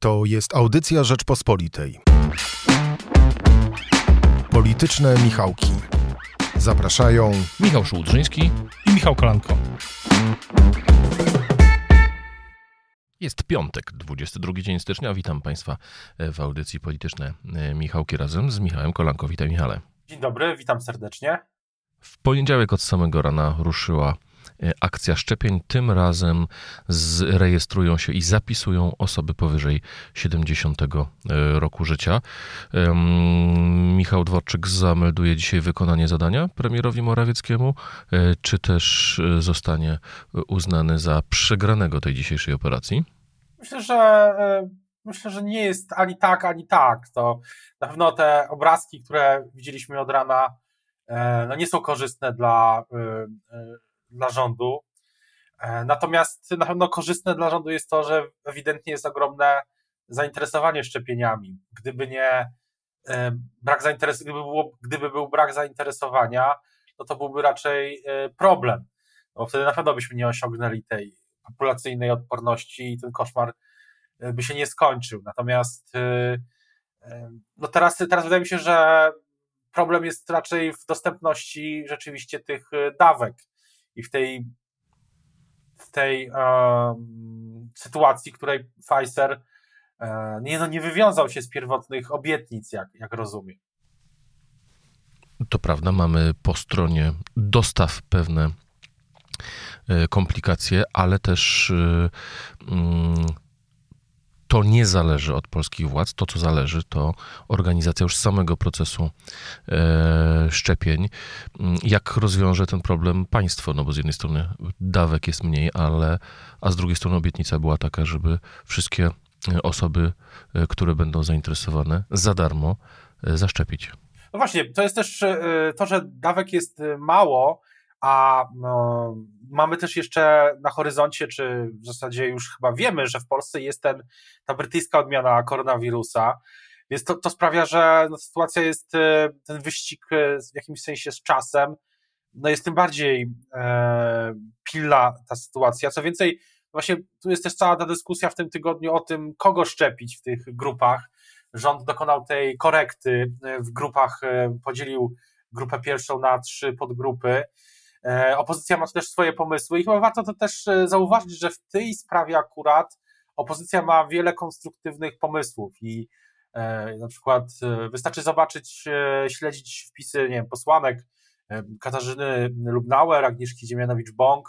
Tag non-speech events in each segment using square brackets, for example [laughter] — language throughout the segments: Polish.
To jest audycja Rzeczpospolitej. Polityczne Michałki. Zapraszają Michał Szułdrzyński i Michał Kolanko. Jest piątek, 22 dzień stycznia. Witam Państwa w audycji Polityczne Michałki razem z Michałem Kolanko. Witaj Michale. Dzień dobry, witam serdecznie. W poniedziałek od samego rana ruszyła E, akcja szczepień. Tym razem rejestrują się i zapisują osoby powyżej 70 e, roku życia. Michał Dworczyk zamelduje dzisiaj wykonanie zadania premierowi Morawieckiemu, e, czy też zostanie uznany za przegranego tej dzisiejszej operacji? Myślę, że myślę, że nie jest ani tak, ani tak. To na pewno te obrazki, które widzieliśmy od rana, no nie są korzystne dla dla rządu. E, natomiast na pewno korzystne dla rządu jest to, że ewidentnie jest ogromne zainteresowanie szczepieniami. Gdyby nie e, brak zainteres- gdyby, było, gdyby był brak zainteresowania, no to byłby raczej e, problem. Bo wtedy na pewno byśmy nie osiągnęli tej populacyjnej odporności i ten koszmar by się nie skończył. Natomiast no teraz, teraz wydaje mi się, że problem jest raczej w dostępności rzeczywiście tych dawek i w tej, w tej um, sytuacji, której Pfizer e, nie, no, nie wywiązał się z pierwotnych obietnic, jak, jak rozumiem. To prawda, mamy po stronie dostaw pewne e, komplikacje, ale też mm, to nie zależy od polskich władz. To, co zależy, to organizacja już samego procesu e, szczepień. Jak rozwiąże ten problem państwo? No bo z jednej strony dawek jest mniej, ale a z drugiej strony obietnica była taka, żeby wszystkie osoby, e, które będą zainteresowane, za darmo e, zaszczepić. No właśnie, to jest też e, to, że dawek jest mało, a no, mamy też jeszcze na horyzoncie, czy w zasadzie już chyba wiemy, że w Polsce jest ten, ta brytyjska odmiana koronawirusa, więc to, to sprawia, że no, sytuacja jest, e, ten wyścig e, w jakimś sensie z czasem, no jest tym bardziej e, pilna ta sytuacja. Co więcej, właśnie tu jest też cała ta dyskusja w tym tygodniu o tym, kogo szczepić w tych grupach. Rząd dokonał tej korekty e, w grupach, podzielił grupę pierwszą na trzy podgrupy. E, opozycja ma też swoje pomysły i chyba warto to też e, zauważyć, że w tej sprawie akurat opozycja ma wiele konstruktywnych pomysłów i e, na przykład wystarczy zobaczyć, śledzić wpisy nie wiem, posłanek Katarzyny Lubnauer, Agnieszki Ziemianowicz-Bąk,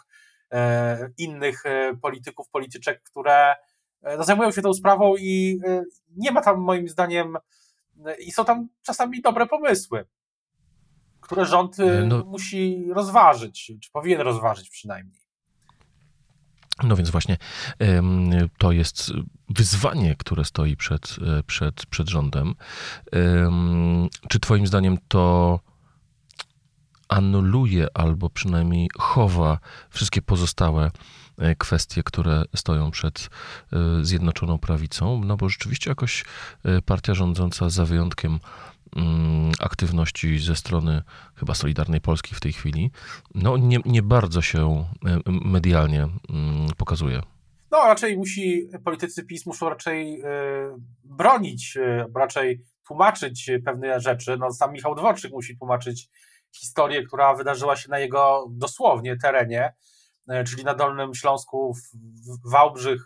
innych polityków, polityczek, które no, zajmują się tą sprawą i nie ma tam moim zdaniem i są tam czasami dobre pomysły które rząd y, no, musi rozważyć, czy powinien rozważyć przynajmniej. No więc właśnie to jest wyzwanie, które stoi przed, e, przed, przed rządem. Czy Twoim zdaniem to anuluje albo przynajmniej chowa wszystkie pozostałe e, kwestie, które stoją przed e, Zjednoczoną Prawicą? No bo rzeczywiście jakoś partia rządząca, za wyjątkiem aktywności ze strony chyba Solidarnej Polski w tej chwili, no nie, nie bardzo się e, medialnie mm, pokazuje. No, raczej musi, politycy PiS muszą raczej e, bronić, e, raczej tłumaczyć pewne rzeczy. No, sam Michał Dworczyk musi tłumaczyć historię, która wydarzyła się na jego dosłownie terenie, czyli na Dolnym Śląsku, w Wałbrzych,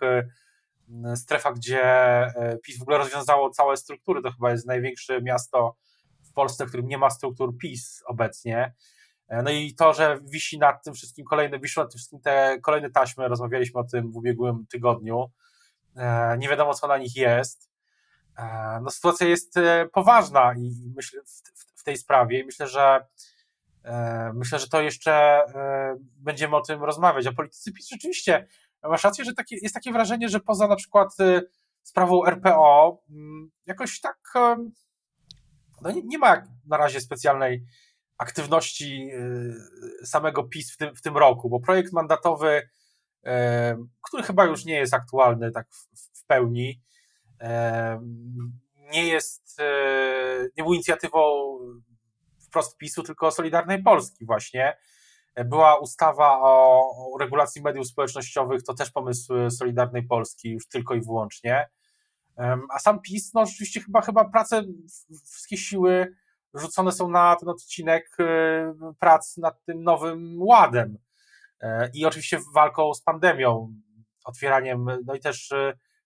strefa, gdzie e, PiS w ogóle rozwiązało całe struktury. To chyba jest największe miasto w Polsce, w którym nie ma struktur PiS obecnie. E, no i to, że wisi nad tym wszystkim kolejne, wiszą nad tym wszystkim te kolejne taśmy, rozmawialiśmy o tym w ubiegłym tygodniu. E, nie wiadomo, co na nich jest. No, sytuacja jest poważna i myślę w, w tej sprawie i myślę, że myślę, że to jeszcze będziemy o tym rozmawiać. A politycy PiS rzeczywiście masz rację, że takie, jest takie wrażenie, że poza na przykład y, sprawą RPO, mm, jakoś tak no nie, nie ma na razie specjalnej aktywności y, samego PiS w tym, w tym roku, bo projekt mandatowy, który chyba już nie jest aktualny tak w, w pełni, nie jest, y, nie był inicjatywą wprost PiSu, tylko Solidarnej Polski właśnie. Była ustawa o, regulacji mediów społecznościowych, to też pomysł Solidarnej Polski, już tylko i wyłącznie. A sam PiS, no rzeczywiście chyba, chyba prace, wszystkie siły rzucone są na ten odcinek prac nad tym nowym ładem. I oczywiście walką z pandemią, otwieraniem, no i też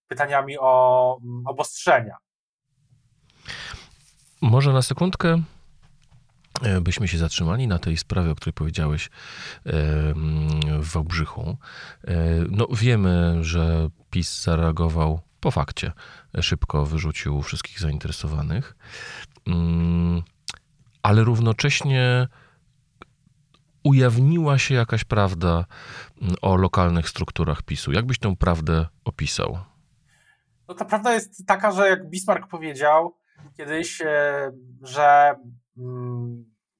pytaniami o obostrzenia. Może na sekundkę e, byśmy się zatrzymali na tej sprawie, o której powiedziałeś e, mm, w Wałbrzychu. E, no, wiemy, że PiS zareagował po fakcie. Szybko wyrzucił wszystkich zainteresowanych, mm, ale równocześnie ujawniła się jakaś prawda o lokalnych strukturach PiSu. Jak byś tę prawdę opisał? No ta prawda jest taka, że jak Bismarck powiedział kiedyś, e, że, mm,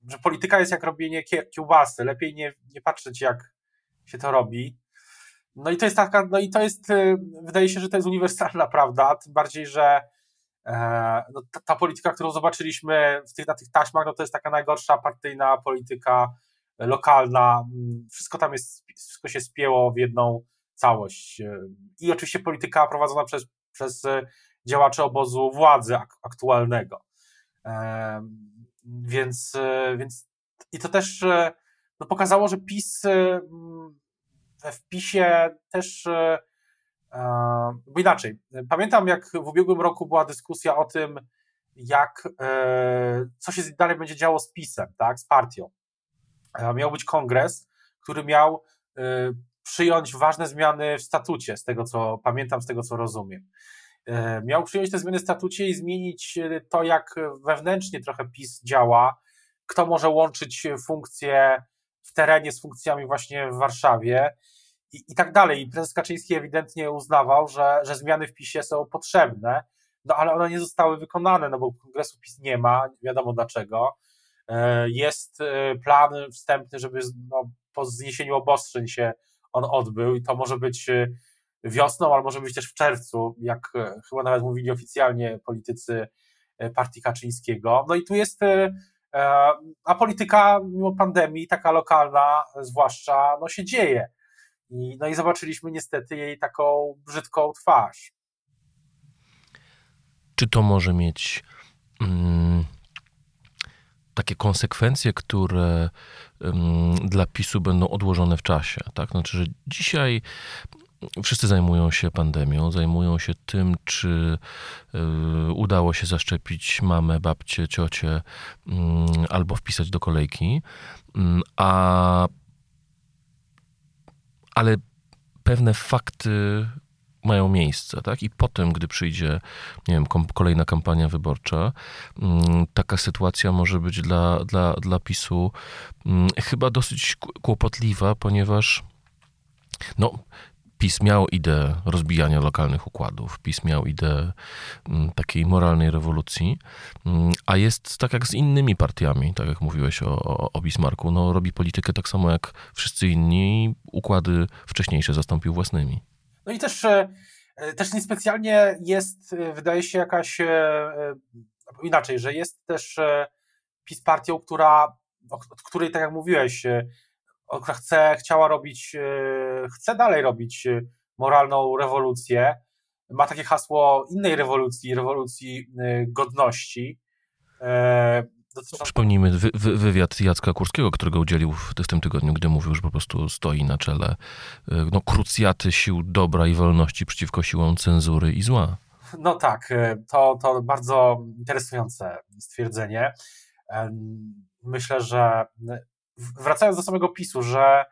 że polityka jest jak robienie kiełbasy, lepiej nie, nie patrzeć jak się to robi. No i to jest taka, no i to jest, e, wydaje się, że to jest uniwersalna [laughs] prawda, tym bardziej, że e, no, ta, ta, polityka, którą zobaczyliśmy w tych, na tych taśmach, no to jest taka najgorsza partyjna polityka lokalna. Mm, wszystko tam jest, wszystko się spięło w jedną całość. I oczywiście polityka prowadzona przez przez e, działaczy obozu władzy aktualnego. Więc, e, więc i to też e, no, pokazało, że PiS we wpisie też bo inaczej. Pamiętam, jak w ubiegłym roku była dyskusja o tym, jak co się dalej będzie działo z PiSem, tak, z partią. Miał być kongres, który miał przyjąć ważne zmiany w statucie, z tego co pamiętam, z tego co rozumiem. E, miał przyjąć te zmiany w statucie i zmienić e, to, jak wewnętrznie trochę PiS działa, kto może łączyć funkcje w terenie z funkcjami właśnie w Warszawie i, i tak dalej. I prezes Kaczyński ewidentnie uznawał, że, że zmiany w PiSie są potrzebne, no ale one nie zostały wykonane, no bo kongresu PiS nie ma, wiadomo dlaczego. E, jest plan wstępny, żeby no, po zniesieniu obostrzeń się on odbył i to może być wiosną, ale może być też w czerwcu, jak e, chyba nawet mówili oficjalnie politycy e, partii Kaczyńskiego. No i tu jest, e, a polityka mimo pandemii, taka lokalna zwłaszcza, no się dzieje. I, no i zobaczyliśmy niestety jej taką brzydką twarz. Czy to może mieć mm, takie konsekwencje, które mm, dla PiSu będą odłożone w czasie? Tak? Znaczy, że dzisiaj Wszyscy zajmują się pandemią, zajmują się tym, czy y, udało się zaszczepić mamę, babcię, ciocię mm, albo wpisać do kolejki. Mm, a, ale pewne fakty mają miejsce, tak? I potem, gdy przyjdzie, nie wiem, kolejna kampania wyborcza, mm, taka sytuacja może być dla, dla, dla PiSu chyba dosyć kłopotliwa, ponieważ no, PiS miał ideę rozbijania lokalnych układów, PiS miał ideę mm, takiej moralnej rewolucji, mm, a jest tak jak z innymi partiami, tak jak mówiłeś o, o, Bismarcku, no, robi politykę tak samo jak wszyscy inni układy wcześniejsze zastąpił własnymi. No i też, e, też niespecjalnie jest, e, wydaje się, jakaś e, inaczej, że jest też PiS partią, która, od której, tak jak mówiłeś, chce, chciała robić, e, chce dalej robić e, moralną rewolucję. Ma takie hasło innej rewolucji, rewolucji e, godności. Dotyczące... Przypomnijmy wy, wy, wywiad Jacka Kurskiego, którego udzielił w, w, tym tygodniu, gdzie mówił, że po prostu stoi na czele no, krucjaty sił dobra i wolności przeciwko siłom cenzury i zła. No tak, to, to bardzo interesujące stwierdzenie. Myślę, że wracając do samego PiSu, że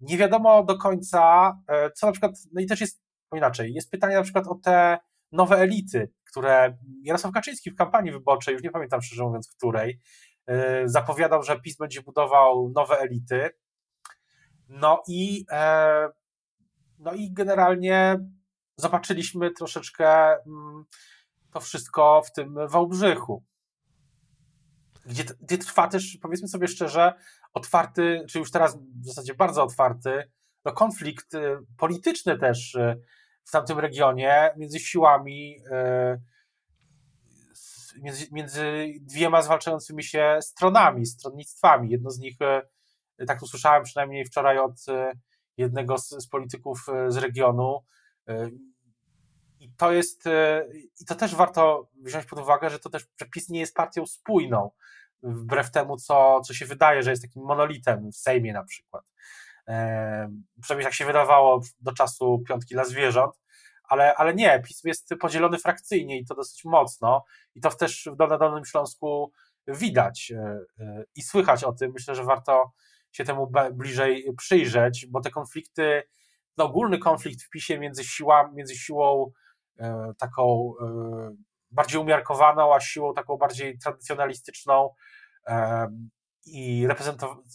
nie wiadomo do końca, e, co na przykład, no i też jest inaczej, jest pytanie na przykład o te nowe elity, które Jarosław Kaczyński w kampanii wyborczej, już nie pamiętam szczerze mówiąc której, e, zapowiadał, że PiS będzie budował nowe elity. No i, e, no i generalnie zobaczyliśmy troszeczkę mm, to wszystko w tym Wałbrzychu gdzie, gdzie trwa też, powiedzmy sobie szczerze, otwarty, czy już teraz w zasadzie bardzo otwarty, no konflikt y, polityczny też y, w tamtym regionie między siłami, y, między, między dwiema zwalczającymi się stronami, stronnictwami. Jedno z nich, tak usłyszałem przynajmniej wczoraj od jednego z, z polityków z regionu, I to jest, i to też warto wziąć pod uwagę, że to też przepis nie jest partią spójną, wbrew temu, co, co się wydaje, że jest takim monolitem w Sejmie na przykład. E, przynajmniej tak się wydawało do czasu piątki dla zwierząt, ale, ale nie, PiS jest podzielony frakcyjnie i to dosyć mocno i to też na Dolnym Śląsku widać e, e, i słychać o tym. Myślę, że warto się temu bliżej przyjrzeć, bo te konflikty, no ogólny konflikt w PiSie między, siła, między siłą taką bardziej umiarkowaną, a siłą taką bardziej tradycjonalistyczną i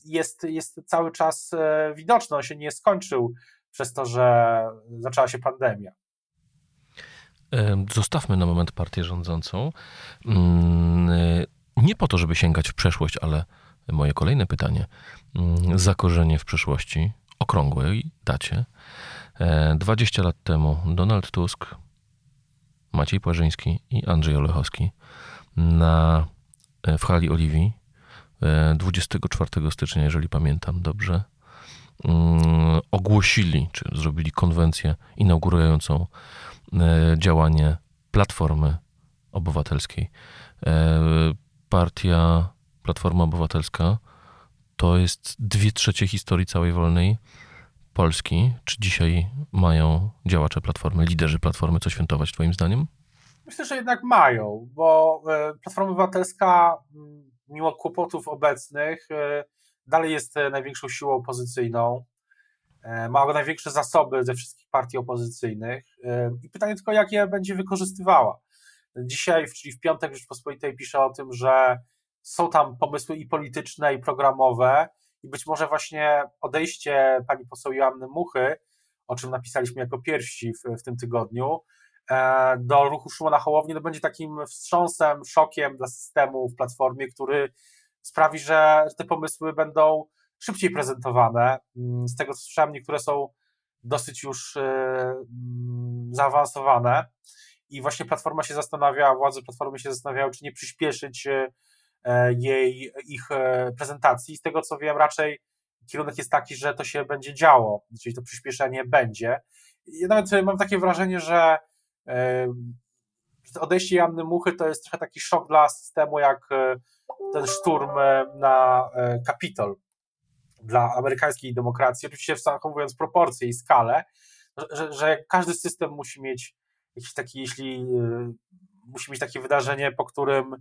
jest, jest cały czas e, widoczny, on się nie skończył przez to, że zaczęła się pandemia. Zostawmy na moment partię rządzącą. Mm, e, nie po to, żeby sięgać w przeszłość, ale moje kolejne pytanie. Mm, zakorzenie w przyszłości, okrągłej dacie. 20 e, lat temu Donald Tusk, Maciej Płażyński i Andrzej Olechowski na, w hali Oliwii 24 stycznia, jeżeli pamiętam dobrze, mm, ogłosili, czy zrobili konwencję inaugurującą e, działanie Platformy Obywatelskiej. E, partia Platforma Obywatelska to jest dwie trzecie historii całej wolnej Polski. Czy dzisiaj mają działacze Platformy, liderzy Platformy co świętować, Twoim zdaniem? Myślę, że jednak mają, bo e, Platforma Obywatelska mm, mimo kłopotów obecnych, e, dalej jest e, największą siłą opozycyjną. Ma największe zasoby ze wszystkich partii opozycyjnych. I pytanie tylko, jak je będzie wykorzystywała. Dzisiaj, czyli w piątek Rzeczpospolitej pisze o tym, że są tam pomysły i polityczne, i programowe, i być może właśnie odejście pani poseł Joanny Muchy, o czym napisaliśmy jako pierwsi w, w tym tygodniu, E, do ruchu Szymona Hołowni, to będzie takim wstrząsem, szokiem dla systemu w Platformie, który sprawi, że te pomysły będą szybciej prezentowane. Mm, z tego co słyszałem, niektóre są dosyć już e, mm, zaawansowane i właśnie Platforma się zastanawia, władze Platformy się zastanawiają, czy nie przyspieszyć e, jej, ich prezentacji. Z tego co wiem, raczej kierunek jest taki, że to się będzie działo, czyli to przyspieszenie będzie. Ja nawet mam takie wrażenie, że Odejście Janny Muchy to jest trochę taki szok dla systemu, jak e, ten szturm e, na e, Kapitol dla amerykańskiej demokracji, oczywiście zachowując proporcje i skalę, że, że każdy system musi mieć jakiś taki, jeśli musi mieć takie wydarzenie, po którym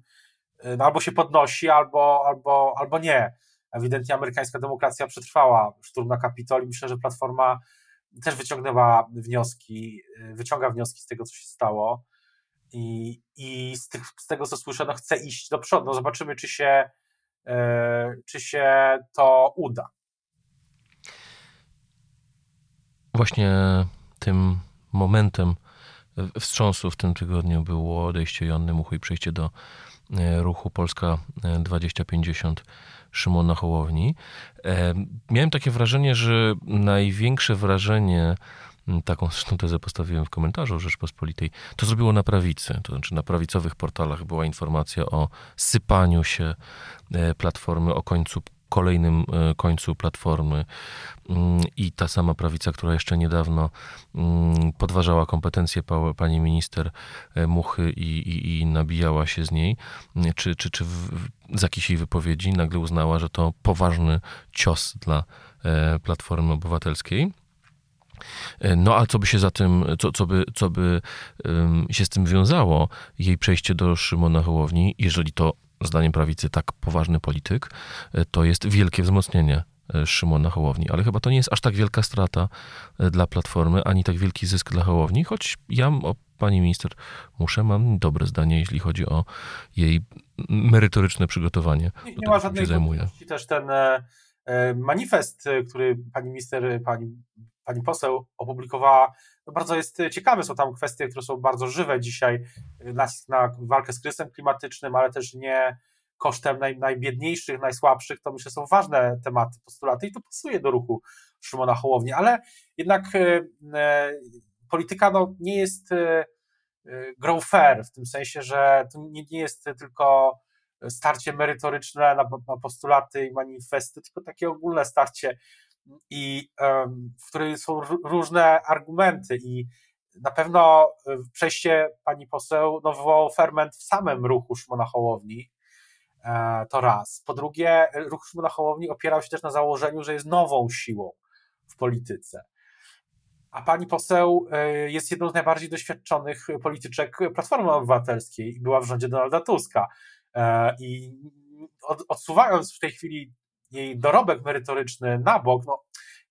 no albo się podnosi, albo, albo, albo nie. Ewidentnie amerykańska demokracja przetrwała szturm na Kapitol i myślę, że Platforma też wyciągnęła wnioski, wyciąga wnioski z tego, co się stało. I, i z, tych, z tego, co słyszę, no chce iść do przodu. No zobaczymy, czy się, e, czy się to uda. Właśnie tym momentem wstrząsu w tym tygodniu było odejście Joanny Muchu i przejście do ruchu Polska 2050 Szymona Hołowni. E, miałem takie wrażenie, że największe wrażenie, taką zresztą tezę postawiłem w komentarzu Rzeczpospolitej, to zrobiło na prawicy. To znaczy na prawicowych portalach była informacja o sypaniu się e, Platformy, o końcu kolejnym e, końcu platformy. Mm, i ta sama prawica, która jeszcze niedawno mm, podważała kompetencje pani minister e, Muchy i, i, i nabijała się z niej, mm, czy, czy, czy w, z jakiejś jej wypowiedzi nagle uznała, że to poważny cios dla e, Platformy Obywatelskiej. No a co by się za tym, co, co, by, co by um, się z tym wiązało, jej przejście do Szymona Hołowni, jeżeli to zdaniem prawicy tak poważny polityk, e, to jest wielkie wzmocnienie e, Szymona Hołowni. Ale chyba to nie jest aż tak wielka strata e, dla Platformy, ani tak wielki zysk dla Hołowni, choć ja o pani minister muszę, mam dobre zdanie, jeśli chodzi o jej merytoryczne przygotowanie. Nie, nie ma żadnej wątpliwości. Też ten manifest, który pani minister, pani, pani poseł opublikowała. To bardzo jest ciekawe. Są tam kwestie, które są bardzo żywe dzisiaj, nacisk na walkę z kryzysem klimatycznym, ale też nie kosztem naj, najbiedniejszych, najsłabszych, to myślę są ważne tematy, postulaty i to pasuje do ruchu Szymona Hołowni, ale jednak e, e polityka no, nie jest e, e, grą fair, w tym sensie, że to nie, nie jest tylko starcie merytoryczne na, na postulaty i manifesty, tylko takie ogólne starcie i w której są różne argumenty i na pewno przejście pani poseł no, wywołało ferment w samym ruchu Szymona Hołowni, to raz. Po drugie, ruch Szymona Hołowni opierał się też na założeniu, że jest nową siłą w polityce. A pani poseł jest jedną z najbardziej doświadczonych polityczek Platformy Obywatelskiej i była w rządzie Donalda Tuska. I odsuwając w tej chwili jej dorobek merytoryczny na bok, no,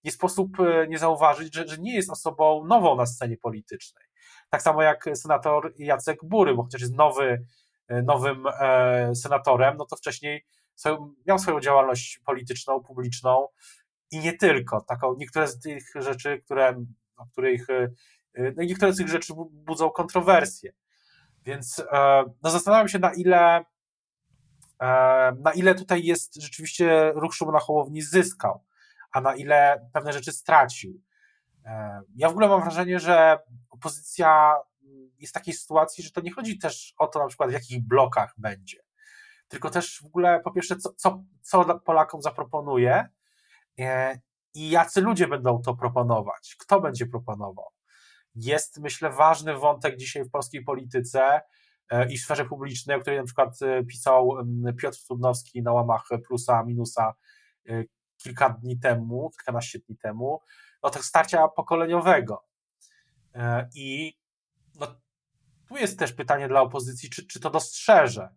nie sposób e, nie zauważyć, że, że nie jest osobą nową na scenie politycznej. Tak samo jak senator Jacek Bury, bo chociaż jest nowy, e, nowym e, senatorem, no to wcześniej miał swoją działalność polityczną, publiczną i nie tylko. Taką, niektóre z tych rzeczy, które, no, których, no niektóre z tych rzeczy budzą kontrowersje. Więc no, zastanawiam się, na ile na ile tutaj jest rzeczywiście ruch Szymona Hołowni zyskał, a na ile pewne rzeczy stracił. Ja w ogóle mam wrażenie, że opozycja jest w takiej sytuacji, że to nie chodzi też o to na przykład w jakich blokach będzie, tylko też w ogóle po pierwsze co, co, co Polakom zaproponuje e, i jacy ludzie będą to proponować, kto będzie proponował. Jest myślę ważny wątek dzisiaj w polskiej polityce, E, i w sferze publicznej, o której na przykład e, pisał Piotr Trudnowski na łamach plusa, minusa e, kilka dni temu, kilkanaście dni temu, no tak starcia pokoleniowego. I no, tu jest też pytanie dla opozycji, czy, czy to dostrzeże,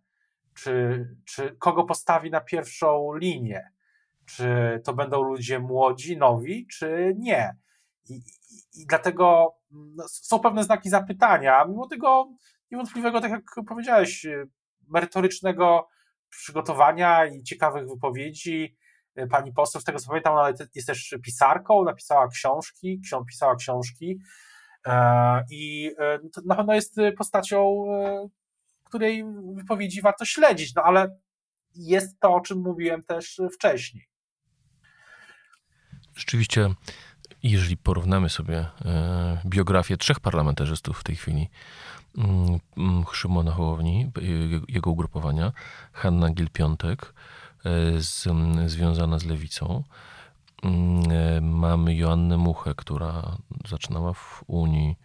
czy, czy kogo postawi na pierwszą linię, czy to będą ludzie młodzi, nowi, czy nie. I, i, i dlatego no, są pewne znaki zapytania, mimo tego niewątpliwego, tak jak powiedziałeś, y, merytorycznego przygotowania i ciekawych wypowiedzi. Y, pani poseł, z tego co pamiętam, ona jest też pisarką, napisała książki, książ pisała książki e, i e, no na pewno jest postacią, e, której wypowiedzi warto śledzić, no ale jest to, o czym mówiłem też wcześniej. Rzeczywiście, jeżeli porównamy sobie biografię trzech parlamentarzystów w tej chwili, Szymona Hołowni, jego ugrupowania, Hanna Gil-Piątek, e, z, związana z Lewicą. Mm, e, mamy Joannę Muchę, która zaczynała w Unii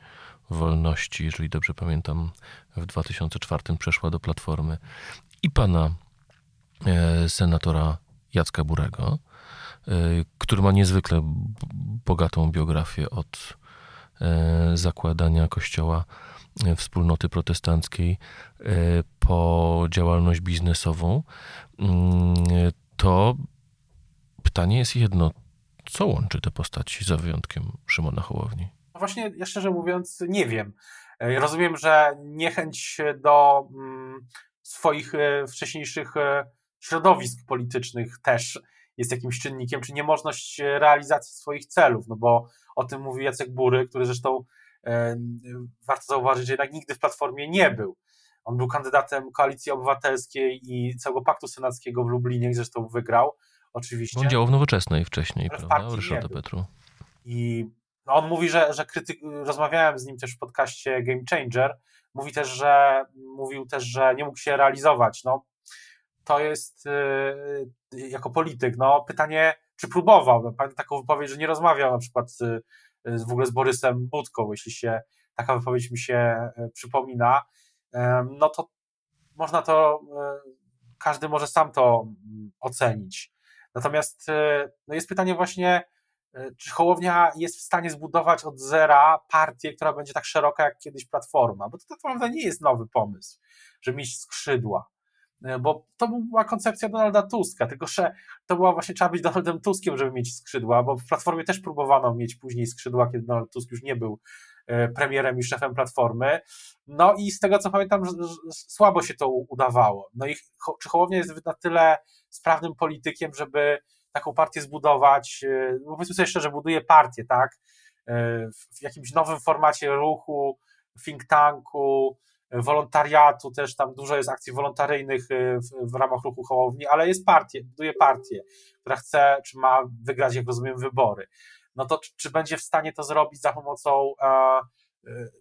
Wolności, jeżeli dobrze pamiętam, w 2004 przeszła do Platformy. I pana e, senatora Jacka Burego, który ma niezwykle bogatą biografię od zakładania kościoła wspólnoty protestanckiej e, po działalność biznesową, mm, to pytanie jest jedno. Co łączy te postaci za wyjątkiem Szymona Hołowni? No właśnie, ja szczerze mówiąc, nie wiem. E, rozumiem, że niechęć do mm, swoich wcześniejszych środowisk politycznych też jest jakimś czynnikiem, czy niemożność realizacji swoich celów, no bo o tym mówi Jacek Bury, który zresztą warto zauważyć, że jednak nigdy w Platformie nie był. On był kandydatem Koalicji Obywatelskiej i całego Paktu Senackiego w Lublinie, zresztą wygrał, oczywiście. On działał w Nowoczesnej wcześniej, prawda? Ryszarda Petru. I on mówi, że, że krytyk, rozmawiałem z nim też w podcaście Game Changer, mówi też, że mówił też, że nie mógł się realizować. No, to jest yy, jako polityk, no pytanie, czy próbował. No, pamiętam taką wypowiedź, że nie rozmawiał na przykład z w ogóle z Borysem Budką, jeśli się taka wypowiedź mi się e, przypomina, no to można to, e, każdy może sam to mm, ocenić. Natomiast e, no jest pytanie właśnie, czy Hołownia jest w stanie zbudować od zera partię, która będzie tak szeroka jak kiedyś Platforma, bo to tak naprawdę nie jest nowy pomysł, żeby mieć skrzydła. E, bo to była koncepcja Donalda Tuska, tylko że to była właśnie, trzeba być Donaldem Tuskiem, żeby mieć skrzydła, bo w Platformie też próbowano mieć później skrzydła, kiedy Donald Tusk już nie był e, premierem i szefem Platformy. No i z tego co pamiętam, słabo się to udawało. No i czy Hołownia jest na tyle sprawnym politykiem, żeby taką partię zbudować, e, no powiedzmy sobie szczerze, buduje partię, tak, w jakimś nowym formacie ruchu, think tanku, wolontariatu, też tam dużo jest akcji wolontaryjnych y, w, w ramach ruchu Hołowni, ale jest partia, buduje partię, która chce, czy ma wygrać, jak rozumiem, wybory. No to czy, czy będzie w stanie to zrobić za pomocą, e,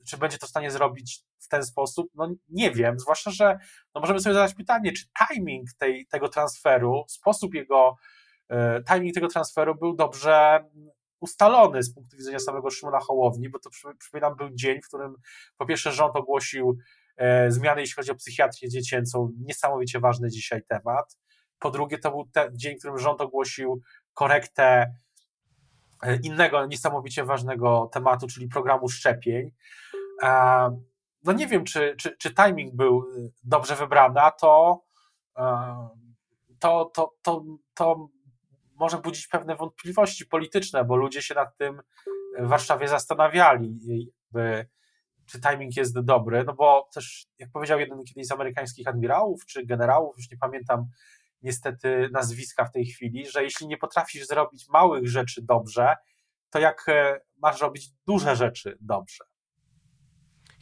czy będzie to w stanie zrobić w ten sposób? No nie wiem, zwłaszcza, że no możemy sobie zadać pytanie, czy timing tej, tego transferu, sposób jego, e, timing tego transferu był dobrze ustalony z punktu widzenia samego Szymona Hołowni, bo to przypominam był dzień, w którym po pierwsze rząd ogłosił e, zmiany, jeśli chodzi o psychiatrię dziecięcą, niesamowicie ważny dzisiaj temat. Po drugie, to był ten dzień, w którym rząd ogłosił korektę e, innego niesamowicie ważnego tematu, czyli programu szczepień. E, no nie wiem, czy, czy, czy timing był dobrze wybrany, a to, to, to, to, to może budzić pewne wątpliwości polityczne, bo ludzie się nad tym w Warszawie zastanawiali, czy timing jest dobry, no bo też, jak powiedział jeden kiedyś z amerykańskich admirałów czy generałów, już nie pamiętam niestety nazwiska w tej chwili, że jeśli nie potrafisz zrobić małych rzeczy dobrze, to jak e, masz robić duże rzeczy dobrze.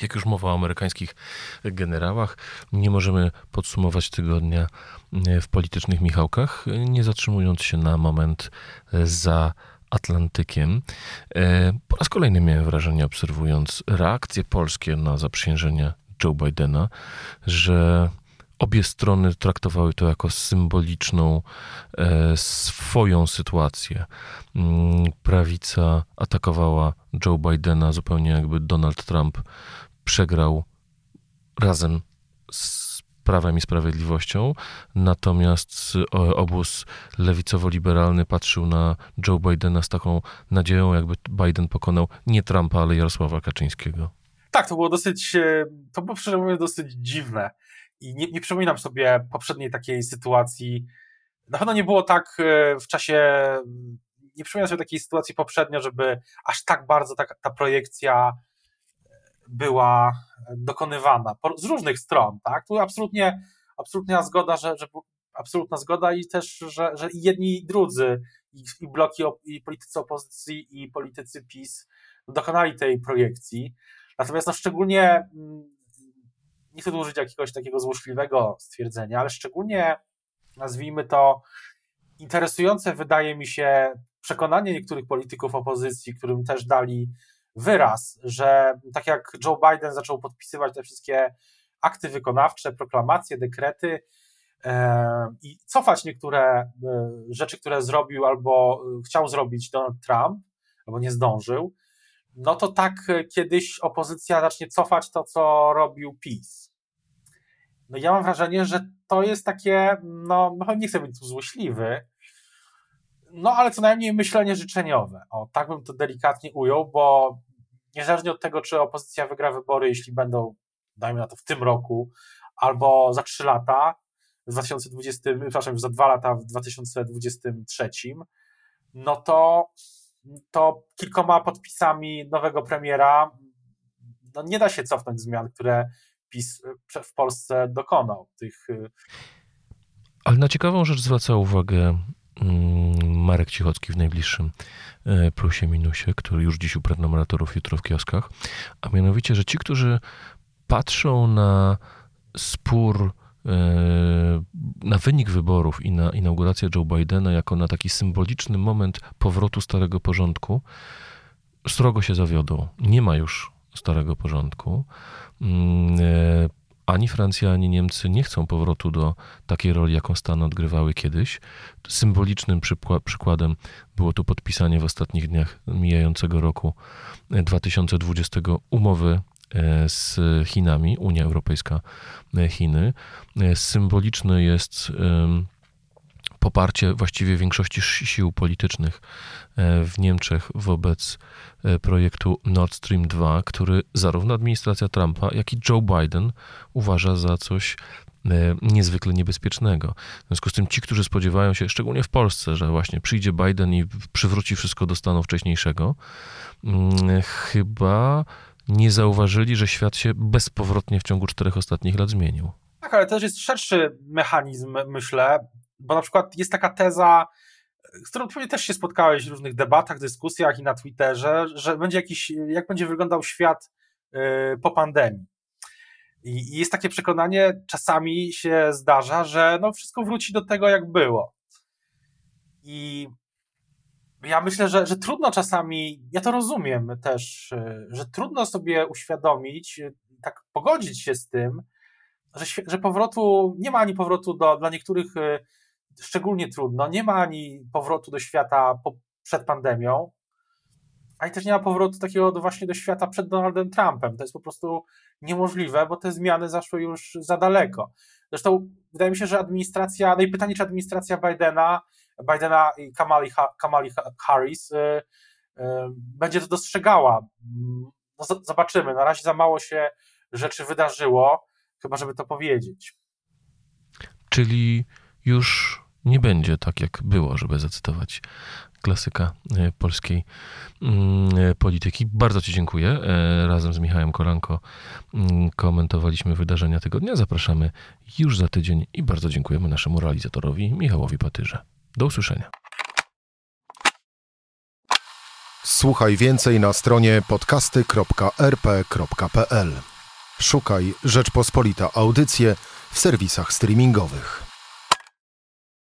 Jak już mowa o amerykańskich generałach, nie możemy podsumować tygodnia e, w politycznych Michałkach, nie zatrzymując się na moment e, za Atlantykiem. E, po raz kolejny miałem wrażenie, obserwując reakcje polskie na zaprzysiężenie Joe Bidena, że obie strony traktowały to jako symboliczną swoją sytuację. Mm, prawica atakowała Joe Bidena zupełnie jakby Donald Trump przegrał razem z Prawem i Sprawiedliwością, natomiast obóz lewicowo-liberalny patrzył na Joe Bidena z taką nadzieją, jakby Biden pokonał nie Trumpa, ale Jarosława Kaczyńskiego. Tak, to było dosyć, e, to było szczerze mówiąc dosyć dziwne i nie, nie przypominam sobie poprzedniej takiej sytuacji. Na pewno nie było tak e, w czasie, nie przypominam sobie takiej sytuacji poprzednio, żeby aż tak bardzo ta, ta projekcja była dokonywana z różnych stron, tak? Tu absolutnie, absolutna zgoda, że, że absolutna zgoda i też, że, że jedni i drudzy, i, i bloki, i politycy opozycji, i politycy PiS dokonali tej projekcji. Natomiast no szczególnie, mm, nie chcę użyć jakiegoś takiego złośliwego stwierdzenia, ale szczególnie nazwijmy to interesujące wydaje mi się przekonanie niektórych polityków opozycji, którym też dali wyraz, że tak jak Joe Biden zaczął podpisywać te wszystkie akty wykonawcze, proklamacje, dekrety e, i cofać niektóre e, rzeczy, które zrobił albo chciał zrobić Donald Trump, albo nie zdążył, no to tak kiedyś opozycja zacznie cofać to, co robił PiS. No ja mam wrażenie, że to jest takie, no, no nie chcę być tu złośliwy, no ale co najmniej myślenie życzeniowe. O, tak bym to delikatnie ujął, bo niezależnie od tego, czy opozycja wygra wybory, jeśli będą, dajmy na to, w tym roku, albo za trzy lata, w 2020, przepraszam, za dwa lata w 2023, no to, to kilkoma podpisami nowego premiera no nie da się cofnąć zmian, które PiS w Polsce dokonał. Tych... Ale na ciekawą rzecz zwraca uwagę Marek Cichocki w najbliższym e, plusie minusie, który już dziś u prenumeratorów, jutro w kioskach, a mianowicie, że ci, którzy patrzą na spór, e, na wynik wyborów i na inaugurację Joe Bidena jako na taki symboliczny moment powrotu starego porządku, srogo się zawiodą. Nie ma już starego porządku. Ani Francja, ani Niemcy nie chcą powrotu do takiej roli, jaką Stany odgrywały kiedyś. Symbolicznym przykładem było tu podpisanie w ostatnich dniach mijającego roku 2020 e, umowy e, z Chinami, Unia Europejska, e, Chiny. Symboliczne jest poparcie właściwie większości sił politycznych e, w Niemczech wobec e, projektu Nord Stream 2, który zarówno administracja Trumpa, jak i Joe Biden uważa za coś e, niezwykle niebezpiecznego. W związku z tym ci, którzy spodziewają się, szczególnie w Polsce, że właśnie przyjdzie Biden i przywróci wszystko do stanu wcześniejszego, mm, chyba nie zauważyli, że świat się bezpowrotnie w ciągu czterech ostatnich lat zmienił. Tak, ale też jest szerszy mechanizm, myślę, bo na przykład jest taka teza, z którą pewnie też się spotkałeś w różnych debatach, dyskusjach i na Twitterze, że będzie jakiś, jak będzie wyglądał świat y, po pandemii. I jest takie przekonanie, czasami się zdarza, że no wszystko wróci do tego, jak było. I ja myślę, że, że trudno czasami, ja to rozumiem też, y, że trudno sobie uświadomić, y, tak pogodzić się z tym, że, że powrotu, nie ma ani powrotu do, dla niektórych szczególnie trudno. Nie ma ani powrotu do świata po, przed pandemią, a i też nie ma powrotu takiego do, właśnie do świata przed Donaldem Trumpem. To jest po prostu niemożliwe, bo te zmiany zaszły już za daleko. Zresztą wydaje mi się, że administracja, no i pytanie, czy administracja Bidena, Bidena i Kamali, Kamali Harris y, y, będzie to dostrzegała. No, zobaczymy. Na razie za mało się rzeczy wydarzyło, chyba żeby to powiedzieć. Czyli już nie będzie tak, jak było, żeby zacytować klasyka e, polskiej mm, e, polityki. Bardzo Ci dziękuję. E, razem z Michałem Kolanko mm, komentowaliśmy wydarzenia tygodnia. Zapraszamy już za tydzień i bardzo dziękujemy naszemu realizatorowi Michałowi Patyrze. Do usłyszenia. Słuchaj więcej na stronie podcasty.rp.pl. Szukaj Rzeczpospolita Audycje w serwisach streamingowych.